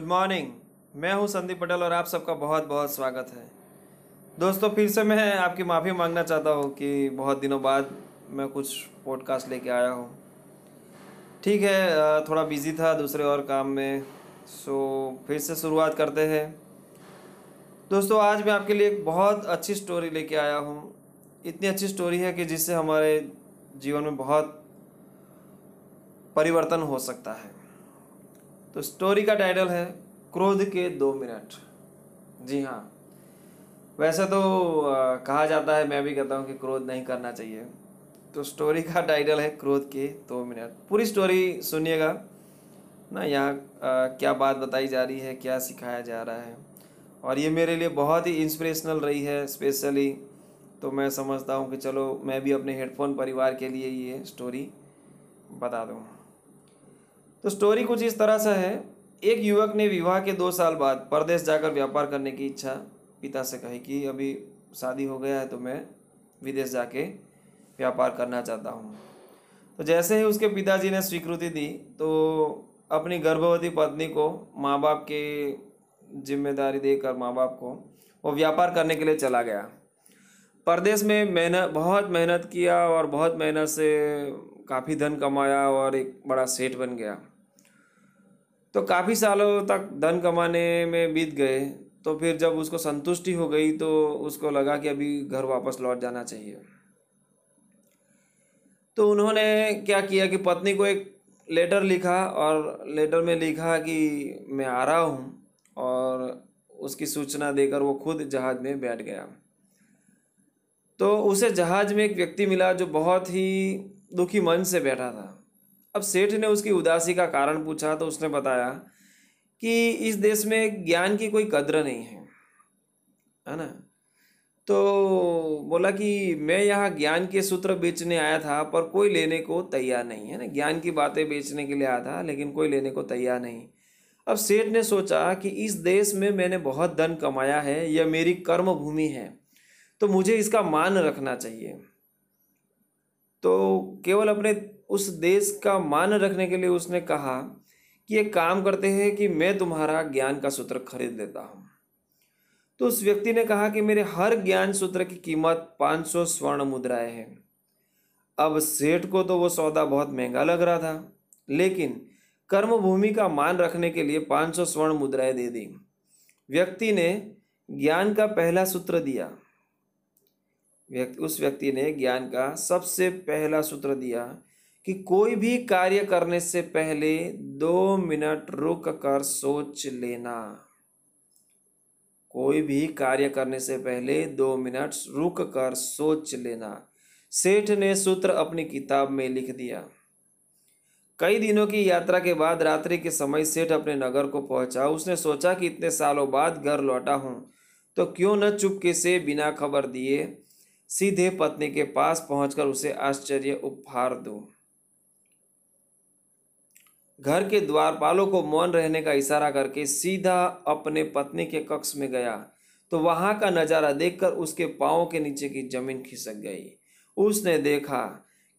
Good morning मैं हूँ संदीप पटेल और आप सबका बहुत बहुत स्वागत है। दोस्तों, फिर से मैं आपकी माफ़ी मांगना चाहता हूँ कि बहुत दिनों बाद मैं कुछ पॉडकास्ट लेके आया हूँ। ठीक है थोड़ा बिज़ी था दूसरे और काम में सो फिर से शुरुआत करते हैं। दोस्तों, आज मैं आपके लिए एक बहुत अच्छी स्टोरी लेके आया हूँ। इतनी अच्छी स्टोरी है कि जिससे हमारे जीवन में बहुत परिवर्तन हो सकता है। तो स्टोरी का टाइटल है क्रोध के दो मिनट। जी हाँ। वैसे तो अ, कहा जाता है मैं भी कहता हूँ कि क्रोध नहीं करना चाहिए। तो स्टोरी का टाइटल है क्रोध के दो मिनट। पूरी स्टोरी सुनिएगा। ना यहाँ क्या बात बताई जा रही है क्या सिखाया जा रहा है। और ये मेरे लिए बहुत ही इंस्पिरेशनल रही है स्पेशली तो मैं समझता हूँ कि चलो मैं भी अपने हेडफोन परिवार के लिए ये स्टोरी बता दूँ। तो स्टोरी कुछ इस तरह से है। एक युवक ने विवाह के दो साल बाद परदेश जाकर व्यापार करने की इच्छा पिता से कही कि अभी शादी हो गया है तो मैं विदेश जाके व्यापार करना चाहता हूँ। तो जैसे ही उसके पिताजी ने स्वीकृति दी तो अपनी गर्भवती पत्नी को माँ बाप के ज़िम्मेदारी देकर माँ बाप को वो व्यापार करने के लिए चला गया। परदेश में मेहनत, बहुत मेहनत किया और बहुत मेहनत से काफ़ी धन कमाया और एक बड़ा सेठ बन गया। तो काफ़ी सालों तक धन कमाने में बीत गए। तो फिर जब उसको संतुष्टि हो गई तो उसको लगा कि अभी घर वापस लौट जाना चाहिए। तो उन्होंने क्या किया कि पत्नी को एक लेटर लिखा और लेटर में लिखा कि मैं आ रहा हूँ और उसकी सूचना देकर वो खुद जहाज़ में बैठ गया। तो उसे जहाज़ में एक व्यक्ति मिला जो बहुत ही दुखी मन से बैठा था। अब सेठ ने उसकी उदासी का कारण पूछा तो उसने बताया कि इस देश में ज्ञान की कोई कद्र नहीं है है ना? तो बोला कि मैं यहाँ ज्ञान के सूत्र बेचने आया था, पर कोई लेने को तैयार नहीं, है ना? ज्ञान की बातें बेचने के लिए आया था, लेकिन कोई लेने को तैयार नहीं। अब सेठ ने सोचा कि इस देश में मैंने बहुत धन कमाया है, यह मेरी कर्म भूमि है तो मुझे इसका मान रखना चाहिए। तो केवल अपने उस देश का मान रखने के लिए उसने कहा कि एक काम करते हैं कि मैं तुम्हारा ज्ञान का सूत्र खरीद लेता हूँ। तो उस व्यक्ति ने कहा कि मेरे हर ज्ञान सूत्र की कीमत 500 स्वर्ण मुद्राएँ हैं। अब सेठ को तो वो सौदा बहुत महँगा लग रहा था, लेकिन कर्म भूमि का मान रखने के लिए 500 स्वर्ण मुद्राएँ दे दी। व्यक्ति ने ज्ञान का पहला सूत्र दिया। व्यक्ति, उस व्यक्ति ने ज्ञान का सबसे पहला सूत्र दिया कि कोई भी कार्य करने से पहले दो मिनट रुक कर सोच लेना। कोई भी कार्य करने से पहले दो मिनट रुक कर सोच लेना। सेठ ने सूत्र अपनी किताब में लिख दिया। कई दिनों की यात्रा के बाद रात्रि के समय सेठ अपने नगर को पहुँचा। उसने सोचा कि इतने सालों बाद घर लौटा हूँ तो क्यों न चुपके से बिना खबर दिए सीधे पत्नी के पास पहुंचकर उसे आश्चर्य उपहार दूँ। घर के द्वारपालों को मौन रहने का इशारा करके सीधा अपने पत्नी के कक्ष में गया तो वहाँ का नज़ारा देखकर उसके पाँव के नीचे की ज़मीन खिसक गई। उसने देखा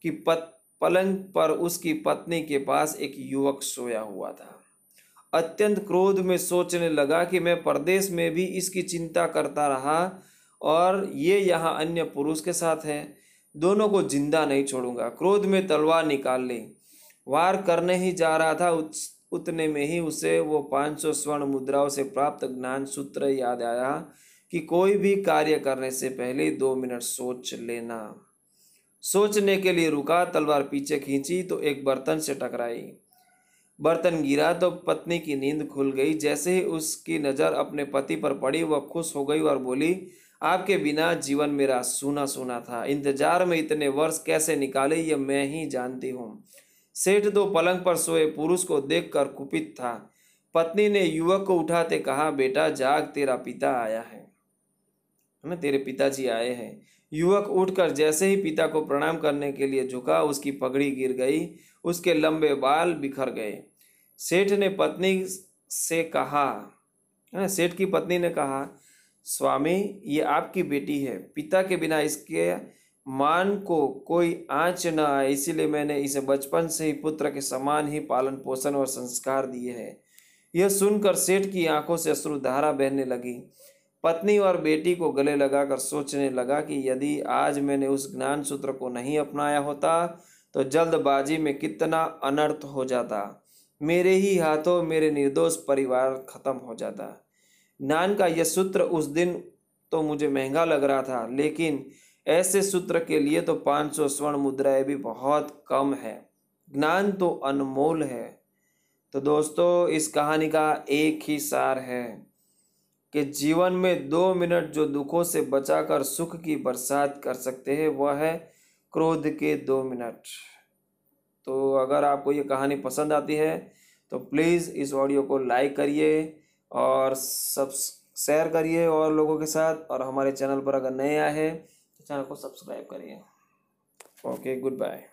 कि पत, पलंग पर उसकी पत्नी के पास एक युवक सोया हुआ था। अत्यंत क्रोध में सोचने लगा कि मैं परदेश में भी इसकी चिंता करता रहा और ये यहाँ अन्य पुरुष के साथ है। दोनों को ज़िंदा नहीं छोड़ूँगा। क्रोध में तलवार निकाल ली। वार करने ही जा रहा था, उत- उतने में ही उसे वो 500 स्वर्ण मुद्राओं से प्राप्त ज्ञान सूत्र याद आया कि कोई भी कार्य करने से पहले दो मिनट सोच लेना। सोचने के लिए रुका, तलवार पीछे खींची तो एक बर्तन से टकराई। बर्तन गिरा तो पत्नी की नींद खुल गई। जैसे ही उसकी नज़र अपने पति पर पड़ी, वह खुश हो गई और बोली आपके बिना जीवन मेरा सूना सूना था। इंतज़ार में इतने वर्ष कैसे निकाले, ये मैं ही जानती हूँ। सेठ दो पलंग पर सोए पुरुष को देखकर कुपित था। पत्नी ने युवक को उठाते कहा, बेटा, जाग, तेरा पिता आया है। ना? तेरे पिताजी आए हैं। युवक उठकर जैसे ही पिता को प्रणाम करने के लिए झुका, उसकी पगड़ी गिर गई, उसके लंबे बाल बिखर गए। सेठ ने पत्नी से कहा सेठ की पत्नी ने कहा स्वामी, ये आपकी बेटी है। पिता के बिना इसके मान को कोई आँच न आए, इसीलिए मैंने इसे बचपन से ही पुत्र के समान ही पालन पोषण और संस्कार दिए हैं। यह सुनकर सेठ की आँखों से अश्रु धारा बहने लगी। पत्नी और बेटी को गले लगाकर सोचने लगा कि यदि आज मैंने उस ज्ञान सूत्र को नहीं अपनाया होता तो जल्दबाजी में कितना अनर्थ हो जाता। मेरे ही हाथों मेरे निर्दोष परिवार खत्म हो जाता। ज्ञान का यह सूत्र उस दिन तो मुझे महँगा लग रहा था, लेकिन ऐसे सूत्र के लिए तो 500 स्वर्ण मुद्राएँ भी बहुत कम है। ज्ञान तो अनमोल है। तो दोस्तों, इस कहानी का एक ही सार है कि जीवन में दो मिनट जो दुखों से बचाकर सुख की बरसात कर सकते हैं, वह है क्रोध के दो मिनट। तो अगर आपको ये कहानी पसंद आती है तो प्लीज़ इस ऑडियो को लाइक करिए और सब शेयर करिए और लोगों के साथ और हमारे चैनल पर अगर नए आए हैं तो चैनल को सब्सक्राइब करिए। Okay good bye